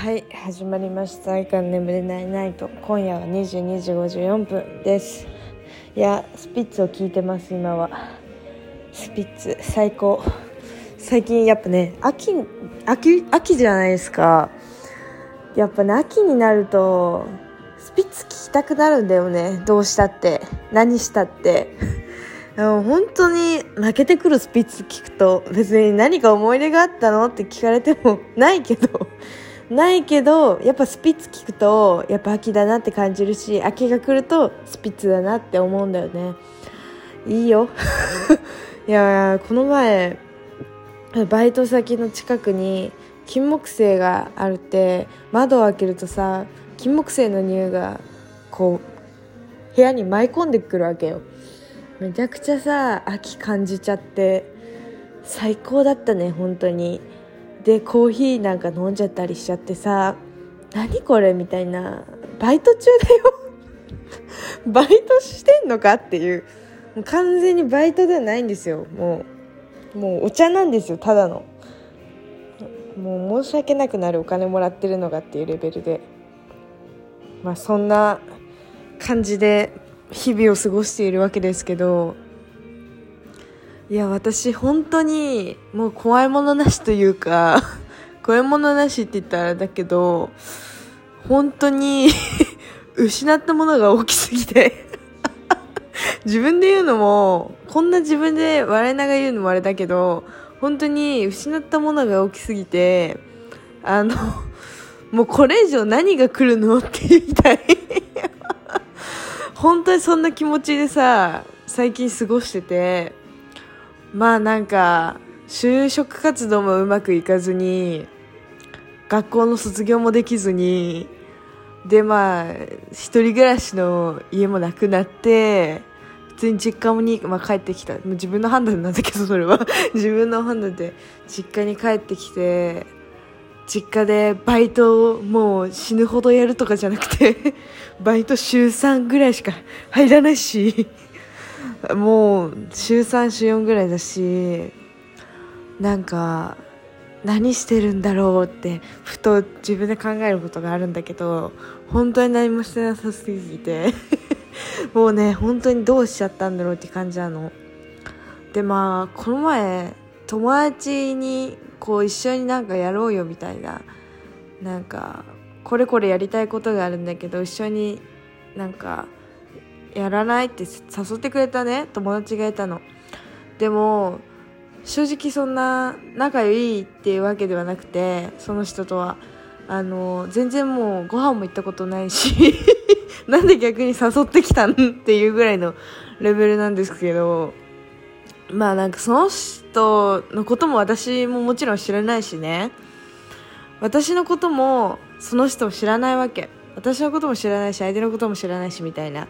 はい始まりました「いかん眠れないナイト」今夜は22時54分です。いやスピッツを聞いてます今は。スピッツ最高。最近やっぱね秋秋秋じゃないですか。やっぱね秋になるとスピッツ聞きたくなるんだよね。どうしたって。何したって。本当に負けてくるスピッツ聞くと別に何か思い出があったのって聞かれてもないけど。ないけどやっぱスピッツ聞くとやっぱ秋だなって感じるし秋が来るとスピッツだなって思うんだよね。いいよ。いやこの前バイト先の近くに金木犀があるって窓を開けるとさ金木犀の匂いがこう部屋に舞い込んでくるわけよ。めちゃくちゃさ秋感じちゃって最高だったね本当にでコーヒーなんか飲んじゃったりしちゃってさ何これみたいな。バイト中だよ。バイトしてんのかっていう。もう完全にバイトではないんですよ。もうもうお茶なんですよただの。もう申し訳なくなるお金もらってるのがっていうレベルで。まあそんな感じで日々を過ごしているわけですけど。いや私本当にもう怖いものなしというか 怖いものなしって言ったらあれだけど 本当に失ったものが大きすぎて自分で言うのもこんな自分で笑いながら言うのもあれだけど本当に失ったものが大きすぎてあのもうこれ以上何が来るのって言いたい。本当にそんな気持ちでさ最近過ごしててまあなんか就職活動もうまくいかずに学校の卒業もできずにでまあ一人暮らしの家もなくなって普通に実家に、まあ、帰ってきた。もう自分の判断なんだけどそれは。自分の判断で実家に帰ってきて実家でバイトをもう死ぬほどやるとかじゃなくて バイト週3ぐらいしか入らないし。もう週3週4ぐらいだしなんか何してるんだろうってふと自分で考えることがあるんだけど本当に何もしてなさすぎて もうね本当にどうしちゃったんだろうって感じなの。でまあこの前友達にこう一緒になんかやろうよみたいななんかこれこれやりたいことがあるんだけど一緒になんかやらないって誘ってくれたね友達がいたの。でも正直そんな仲いいっていうわけではなくてその人とは。あの全然もうご飯も行ったことないし なんで逆に誘ってきたんっていうぐらいのレベルなんですけどまあなんかその人のことも私ももちろん知らないしね。私のこともその人を知らないわけ。私のことも知らないし相手のことも知らないしみたいな。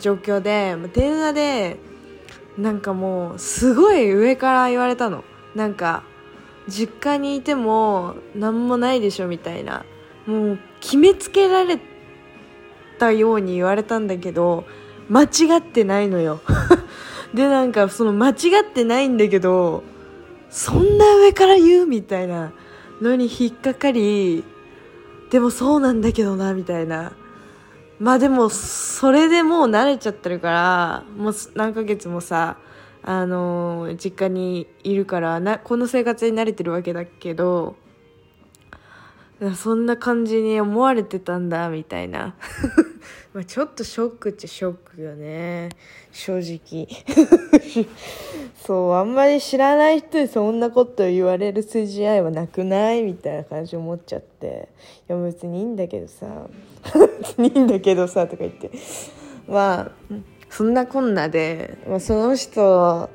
状況で電話でなんかもうすごい上から言われたの。なんか実家にいても何もないでしょみたいな。もう決めつけられたように言われたんだけど間違ってないのよ。でなんかその間違ってないんだけどそんな上から言うみたいなのに引っかかりでもそうなんだけどなみたいな。まあでもそれでもう慣れちゃってるからもう何ヶ月もさあの、実家にいるからなこの生活に慣れてるわけだけどそんな感じに思われてたんだみたいな。まあちょっとショックっちゃショックよね。正直。そうあんまり知らない人にそんなこと言われる筋合いはなくないみたいな感じ思っちゃって。いや別にいいんだけどさ。別にいいんだけどさとか言って。まあそんなこんなで、まあ、その人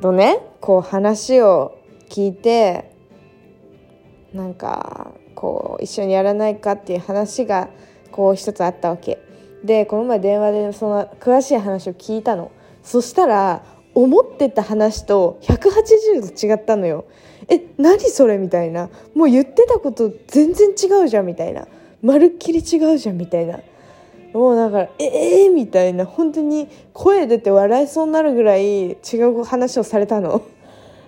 とねこう話を聞いてなんかこう一緒にやらないかっていう話がこう一つあったわけ。でこの前電話でその詳しい話を聞いたの。そしたら思ってた話と180度違ったのよ。え何それみたいな。もう言ってたこと全然違うじゃんみたいな。まるっきり違うじゃんみたいな。もうだからええー、みたいな。本当に声出て笑いそうになるぐらい違う話をされたの。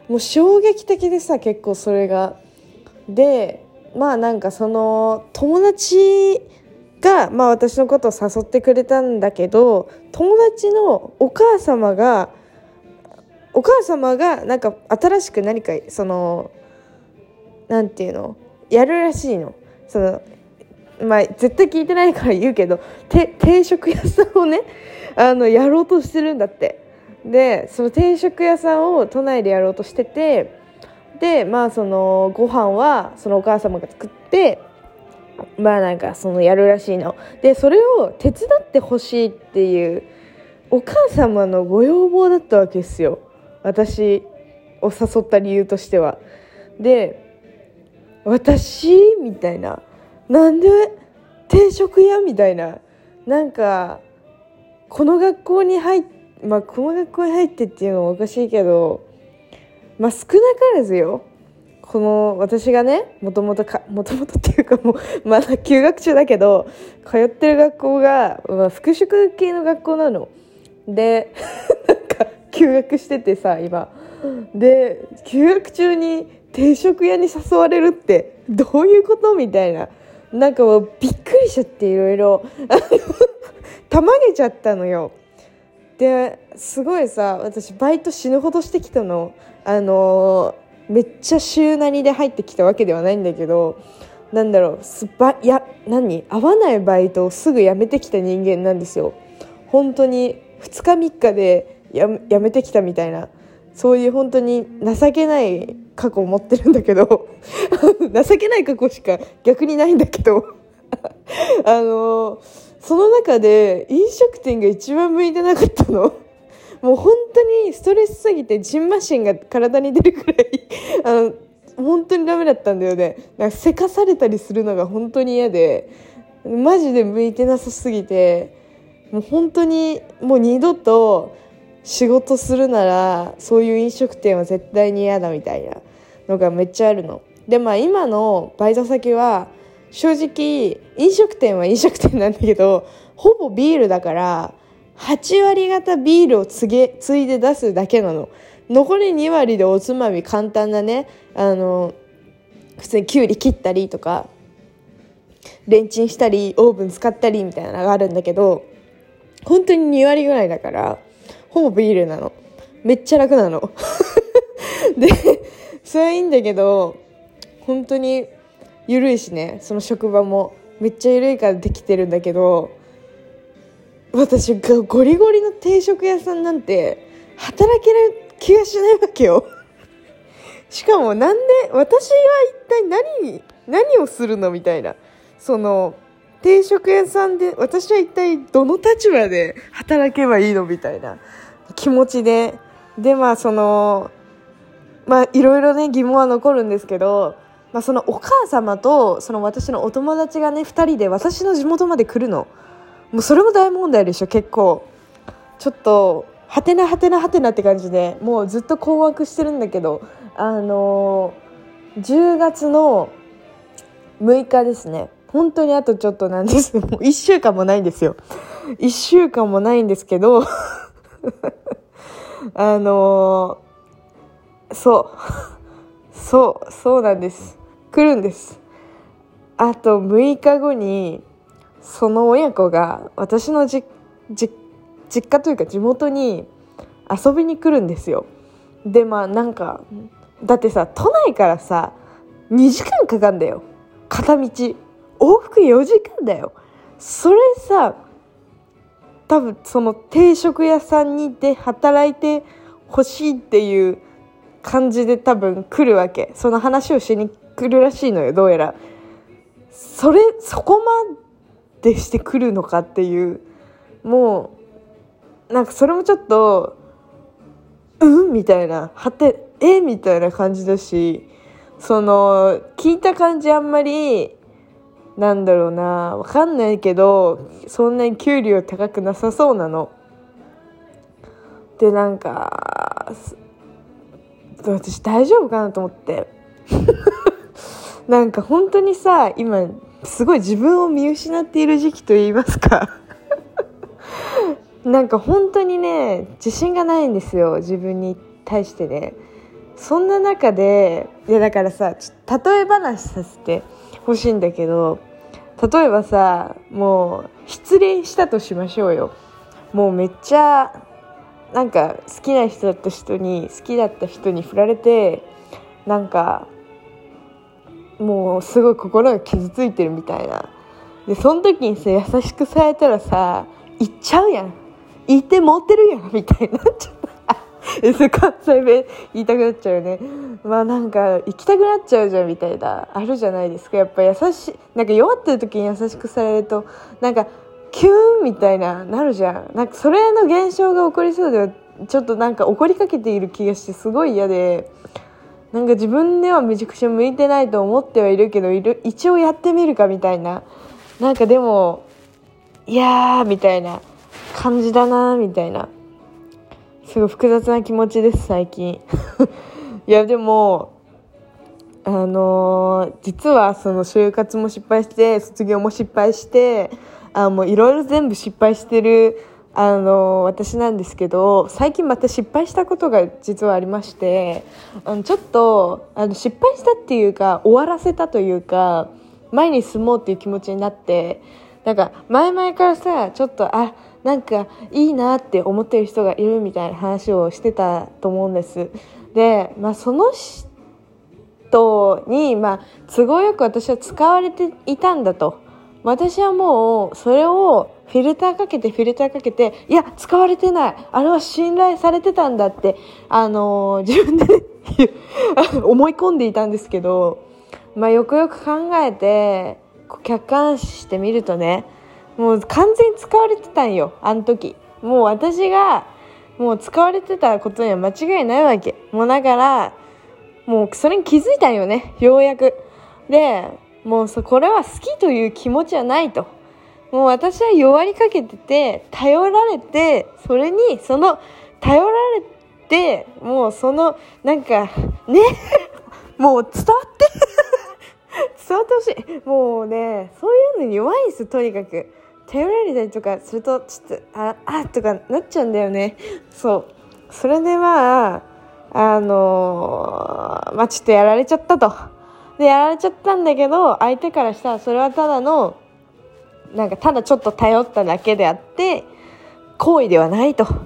もう衝撃的でさ結構それが。でまあなんかその友達が、まあ、私のことを誘ってくれたんだけど友達のお母様がお母様がなんか新しく何かそのなんていうの？やるらしいの。そのまあ絶対聞いてないから言うけど定食屋さんをね あのやろうとしてるんだって。でその定食屋さんを都内でやろうとしててでまあそのご飯はそのお母様が作ってまあなんかそのやるらしいの。でそれを手伝ってほしいっていうお母様のご要望だったわけですよ。私を誘った理由としては。で私？みたいな。なんで？定食屋みたいな。なんかこの学校に入ってまあこの学校に入ってっていうのもおかしいけどまあ少なからずよ。この私がねもともとかもともとっていうかもうまだ休学中だけど通ってる学校が、まあ、復職系の学校なの。で休学しててさ今。で休学中に定食屋に誘われるってどういうことみたいな。なんかもうびっくりしちゃっていろいろたまげちゃったのよ。ですごいさ私バイト死ぬほどしてきたの。あのー、めっちゃ週何で入ってきたわけではないんだけどなんだろうすばや何？合わないバイトをすぐ辞めてきた人間なんですよ。本当に2日3日でややめてきたみたいな。そういう本当に情けない過去を持ってるんだけど。情けない過去しか逆にないんだけど。あのその中で飲食店が一番向いてなかったの。もう本当にストレスすぎてジンマシンが体に出るくらい。あの本当にダメだったんだよね。なんかせかされたりするのが本当に嫌で。マジで向いてなさすぎて。もう本当にもう二度と仕事するならそういう飲食店は絶対に嫌だみたいなのがめっちゃあるの。でまあ今のバイト先は正直飲食店は飲食店なんだけどほぼビールだから8割方ビールをつげついで出すだけなの残り2割でおつまみ簡単なねあの普通にきゅうり切ったりとかレンチンしたりオーブン使ったりみたいなのがあるんだけど本当に2割ぐらいだからほぼビールなの。めっちゃ楽なの。でそれはいいんだけど本当に緩いしね。その職場も。めっちゃ緩いからできてるんだけど私がゴリゴリの定食屋さんなんて働ける気がしないわけよ。しかもなんで私は一体何何をするのみたいな。その定食屋さんで私は一体どの立場で働けばいいのみたいな。気持ちで。でまあそのまあいろいろね疑問は残るんですけどまあ、そのお母様とその私のお友達がね2人で私の地元まで来るの。もうそれも大問題でしょ結構。ちょっとはてなはてなはてなって感じでもうずっと困惑してるんだけど。あのー、10月の6日ですね。本当にあとちょっとなんです。もう1週間もないんですよ。1週間もないんですけど。あのー、そう。そうそうなんです。来るんです。あと6日後にその親子が私のじじ実家というか地元に遊びに来るんですよ。でまあなんかだってさ都内からさ2時間かかんだよ。片道。往復4時間だよ。それさ多分その定食屋さんにで働いてほしいっていう感じで多分来るわけ。その話をしに来るらしいのよどうやらそれそこまでしてくるのかっていうもうなんかそれもちょっとうんみたいなはてえみたいな感じだしその聞いた感じあんまりなんだろうな。わかんないけどそんなに給料高くなさそうなの。でなんか私大丈夫かなと思って。なんか本当にさ今すごい自分を見失っている時期といいますか。なんか本当にね自信がないんですよ自分に対してね。そんな中でいやだからさ例え話させて。ほしいんだけど例えばさもう失恋したとしましょうよ。もうめっちゃなんか好きな人だった人に好きだった人に振られてなんかもうすごい心が傷ついてるみたいな。でその時にさ優しくされたらさ行っちゃうやん。行って持ってるやんみたいになっちゃっ関西弁言いたくなっちゃうね。まあなんか行きたくなっちゃうじゃんみたいな。あるじゃないですか。やっぱ優しい。なんか弱ってる時に優しくされるとなんかキューンみたいななるじゃん。なんかそれの現象が起こりそうでちょっとなんか起こりかけている気がしてすごい嫌で。なんか自分ではめちゃくちゃ向いてないと思ってはいるけどいる一応やってみるかみたいな。なんかでもいやーみたいな感じだなみたいな。すごい複雑な気持ちです最近。いやでもあのー、実はその就活も失敗して卒業も失敗してあもういろいろ全部失敗してるあの、私なんですけど最近また失敗したことが実はありましてあのちょっとあの失敗したっていうか終わらせたというか前に進もうっていう気持ちになってなんか前々からさちょっとあなんかいいなって思ってる人がいるみたいな話をしてたと思うんです。で、まあ、その人に、まあ、都合よく私は使われていたんだと。私はもうそれをフィルターかけてフィルターかけていや使われてない。あれは信頼されてたんだってあのー、自分で 思い込んでいたんですけど、まあ、よくよく考えて客観視してみるとねもう完全に使われてたんよあの時。もう私がもう使われてたことには間違いないわけ。もうだからもうそれに気づいたんよねようやく。でもうそこれは好きという気持ちはないと。もう私は弱りかけてて頼られてそれにその頼られてもうそのなんかね もう伝わって伝わってほしもうねそういうのに弱いんですとにかく。頼られたりとかするとちょっとああとかなっちゃうんだよね。そう。それでまああのー、まあちょっとやられちゃったと。でやられちゃったんだけど相手からしたらそれはただのなんかただちょっと頼っただけであって行為ではないと。だか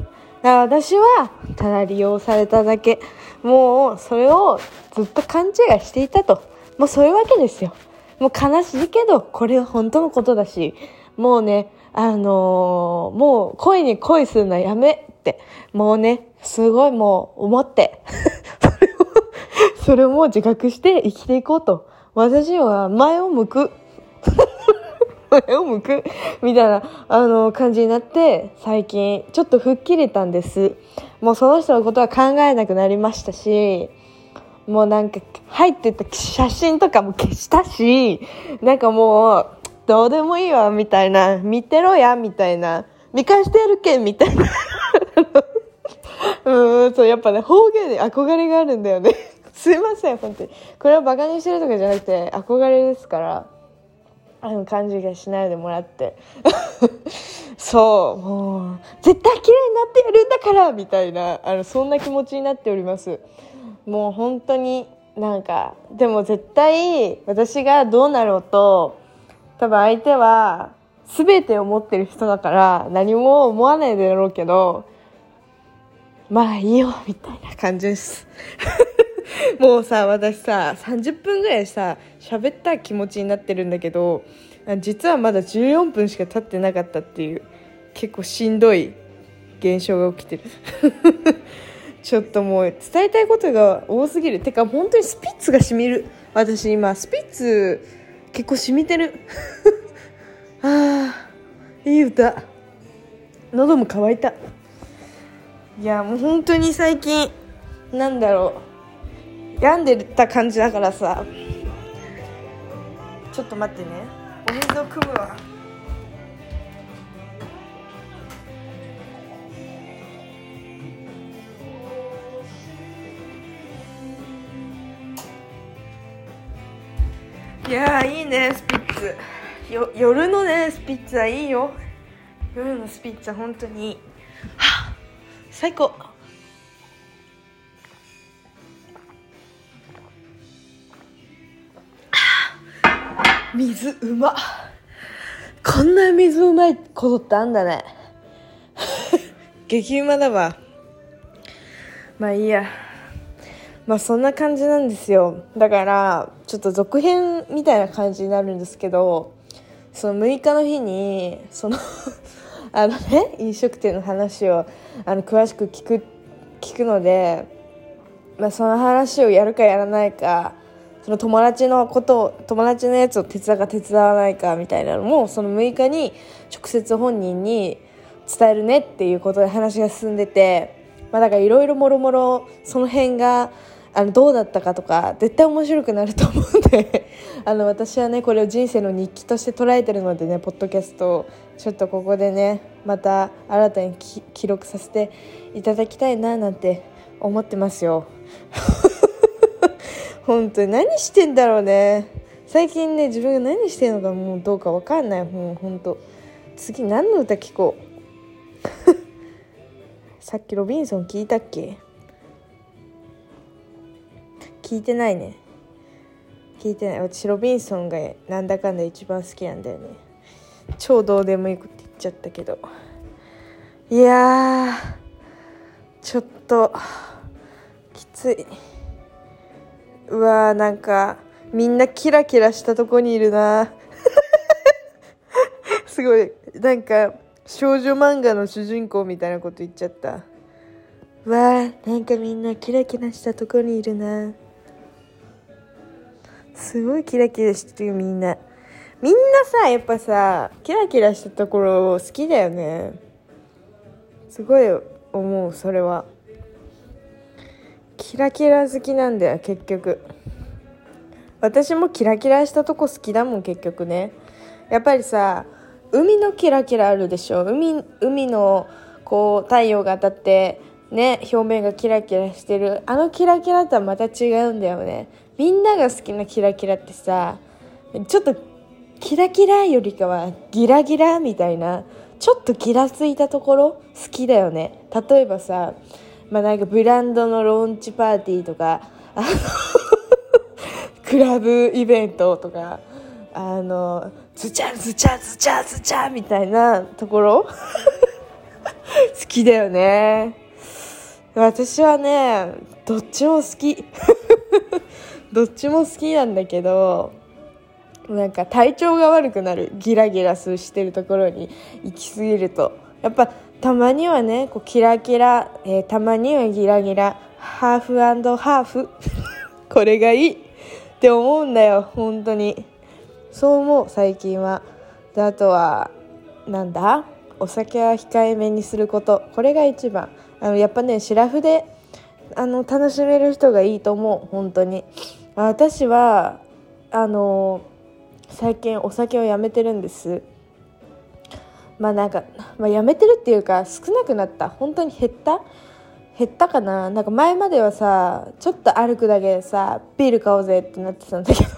ら私はただ利用されただけ。もうそれをずっと勘違いしていたと。もうそういうわけですよもう悲しいけどこれは本当のことだしもうね、あのー、もう恋に恋するのはやめって、もうね、すごいもう思って、それを、それをもう自覚して生きていこうと。私は前を向く。前を向くみたいな、あの、感じになって、最近、ちょっと吹っ切れたんです。もうその人のことは考えなくなりましたし、もうなんか入ってた写真とかも消したし、なんかもう、どうでもいいわ、みたいな。見てろや、みたいな。見返してやるけん、みたいな。うん、そう、やっぱね、方言に憧れがあるんだよね。すいません、本当に。これはバカにしてるとかじゃなくて、憧れですから、あの、感じがしないでもらって。そう、もう、絶対綺麗になってやるんだからみたいな、あの、そんな気持ちになっております。もう本当に、なんか、でも絶対、私がどうなろうと、多分相手は全てを持ってる人だから何も思わないだろうけどまあいいよみたいな感じです。もうさ私さ30分ぐらいさ喋った気持ちになってるんだけど実はまだ14分しか経ってなかったっていう結構しんどい現象が起きてる。ちょっともう伝えたいことが多すぎる。てか本当にスピッツがしみる。私今スピッツ結構染みてる。あいい歌。喉も渇いた。いやもう本当に最近なんだろう。病んでた感じだからさ。ちょっと待ってね。お水を汲むわいやいいねスピッツ。夜のねスピッツはいいよ。夜のスピッツは本当にはっ最高。水うま。こんな水うまいことってあんだね。激うまだわ。まあいいや。まあそんな感じなんですよ。だからちょっと続編みたいな感じになるんですけどその6日の日にその あのね飲食店の話をあの詳しく聞く聞くので、まあ、その話をやるかやらないかその友達のことを友達のやつを手伝うか手伝わないかみたいなのもその6日に直接本人に伝えるねっていうことで話が進んでて、まあ、だからいろいろもろもろその辺があのどうだったかとか絶対面白くなると思うんで あの私はねこれを人生の日記として捉えてるのでねポッドキャストをちょっとここでねまた新たに記録させていただきたいななんて思ってますよ。本当に。何してんだろうね。最近ね自分が何してんのかもうどうか分かんない。もう本当。次何の歌聴こう。さっきロビンソン聞いたっけ？聞いてないね。聞いてない。私ロビンソンがなんだかんだ一番好きなんだよね。超どうでもいいこと言っちゃったけど。いやちょっときつい。うわーなんかみんなキラキラしたとこにいるな。すごい。なんか少女漫画の主人公みたいなこと言っちゃった。わーなんかみんなキラキラしたとこにいるな。すごいキラキラしてるみんな。みんなさやっぱさキラキラしたところ好きだよね。すごい思うそれは。キラキラ好きなんだよ結局。私もキラキラしたとこ好きだもん結局ね。やっぱりさ海のキラキラあるでしょ。海海のこう太陽が当たってね表面がキラキラしてる。あのキラキラとはまた違うんだよね。みんなが好きなキラキラってさちょっとキラキラよりかはギラギラみたいなちょっとギラついたところ好きだよね。例えばさまあなんかブランドのローンチパーティーとかあの クラブイベントとかあのズチャズチャズチャズチャみたいなところ 好きだよね。私はねどっちも好き。どっちも好きなんだけどなんか体調が悪くなるギラギラしてるところに行き過ぎると。やっぱたまにはねこうキラキラ、えー、たまにはギラギラハーフハーフ これがいいって思うんだよ本当に。そう思う最近は。であとはなんだお酒は控えめにすること。これが一番。あのやっぱねシラフであの楽しめる人がいいと思う本当に。私はあの最近お酒をやめてるんです。まあなんか、まあ、やめてるっていうか少なくなった。本当に減った？減ったかな？なんか前まではさちょっと歩くだけでさビール買おうぜってなってたんだけど。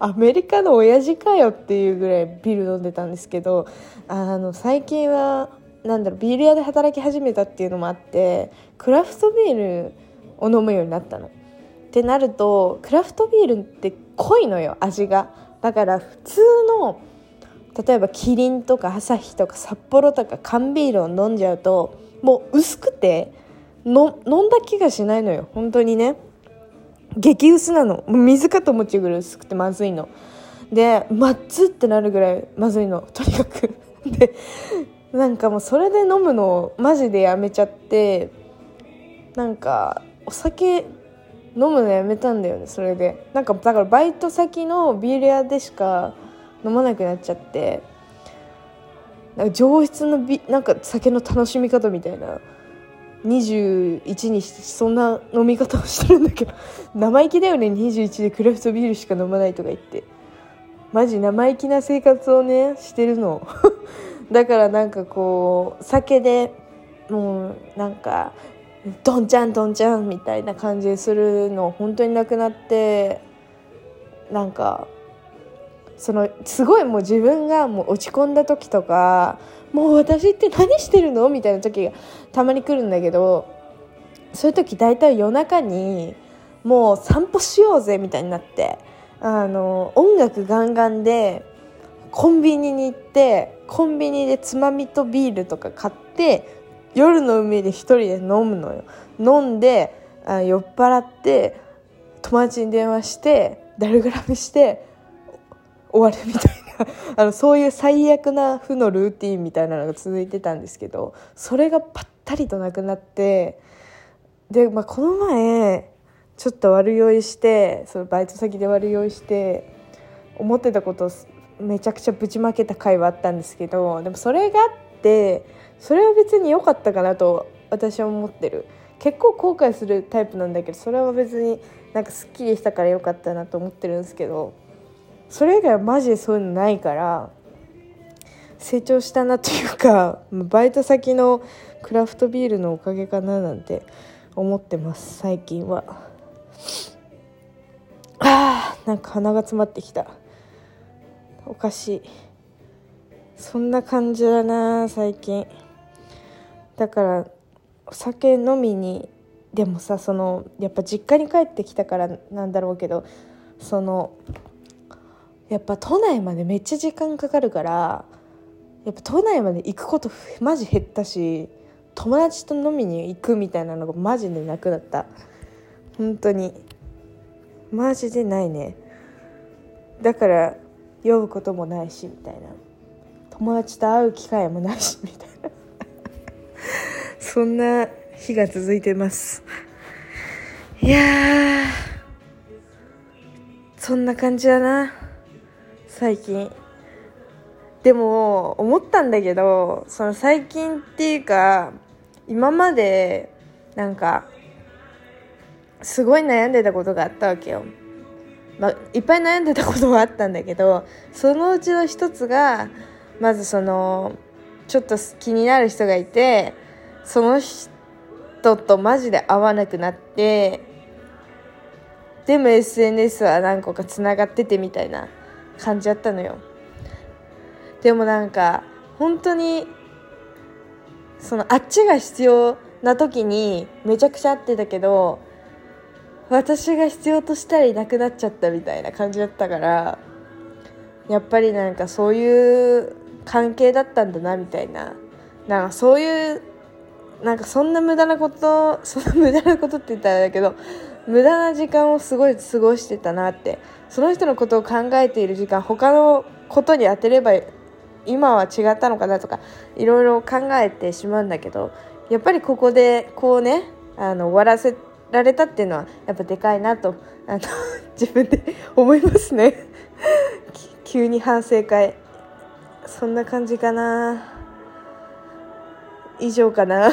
アメリカの親父かよっていうぐらいビール飲んでたんですけどあの最近はなんだろうビール屋で働き始めたっていうのもあってクラフトビールを飲むようになったの。ってなるとクラフトビールって濃いのよ味が。だから普通の例えばキリンとかアサヒとか札幌とか缶ビールを飲んじゃうともう薄くての飲んだ気がしないのよ。本当にね。激薄なの。水かと思っちゃうぐらい薄くてまずいの。でまっつってなるぐらいまずいの。とにかく。でなんかもうそれで飲むのをマジでやめちゃってなんかお酒飲むのやめたんだよねそれで。なんかだからバイト先のビール屋でしか飲まなくなっちゃってなんか上質のビなんか酒の楽しみ方みたいな21にしてそんな飲み方をしてるんだけど 生意気だよね21でクラフトビールしか飲まないとか言って。マジ生意気な生活をねしてるの。だからなんかこう酒でもうなんかどんちゃんどんちゃんみたいな感じするの本当になくなってなんかそのすごいもう自分がもう落ち込んだ時とかもう私って何してるのみたいな時がたまに来るんだけどそういう時大体夜中にもう散歩しようぜみたいになってあの音楽ガンガンでコンビニに行ってコンビニでつまみとビールとか買って夜の海で一人で飲むのよ。飲んであ酔っ払って友達に電話してだるぐらみして終わるみたいな。あのそういう最悪な負のルーティンみたいなのが続いてたんですけどそれがぱったりとなくなってで、まあ、この前ちょっと悪酔いしてそのバイト先で悪酔いして思ってたことをめちゃくちゃぶちまけた回はあったんですけどでもそれがあってそれは別に良かったかなと私は思ってる。結構後悔するタイプなんだけどそれは別になんかすっきりしたから良かったなと思ってるんですけどそれ以外はマジでそういうのないから成長したなというかバイト先のクラフトビールのおかげかななんて思ってます最近は。あーなんか鼻が詰まってきた。おかしい。そんな感じだな最近。だからお酒飲みにでもさそのやっぱ実家に帰ってきたからなんだろうけどそのやっぱ都内までめっちゃ時間かかるからやっぱ都内まで行くことマジ減ったし友達と飲みに行くみたいなのがマジでなくなった。本当に。マジでないね。だから酔うこともないしみたいな。友達と会う機会もないしみたいな。そんな日が続いてます。いやそんな感じだな。最近。でも思ったんだけどその最近っていうか今までなんかすごい悩んでたことがあったわけよ。まあ、いっぱい悩んでたことはあったんだけどそのうちの一つがまずそのちょっと気になる人がいてその人とマジで会わなくなってでも SNS は何個かつながっててみたいな感じだったのよ。でもなんか本当にそのあっちが必要な時にめちゃくちゃ会ってたけど私が必要としたらいなくなっちゃったみたいな感じだったからやっぱりなんかそういう関係だったんだなみたいな。なんかそういうなんかそんな無駄なこと そんな無駄なことって言ったらだけど無駄な時間をすごい過ごしてたなって。その人のことを考えている時間他のことに当てれば今は違ったのかなとかいろいろ考えてしまうんだけどやっぱりここでこうねあの終わらせられたっていうのはやっぱでかいなとあの 自分で 思いますね。急に反省会。そんな感じかな。以上かな。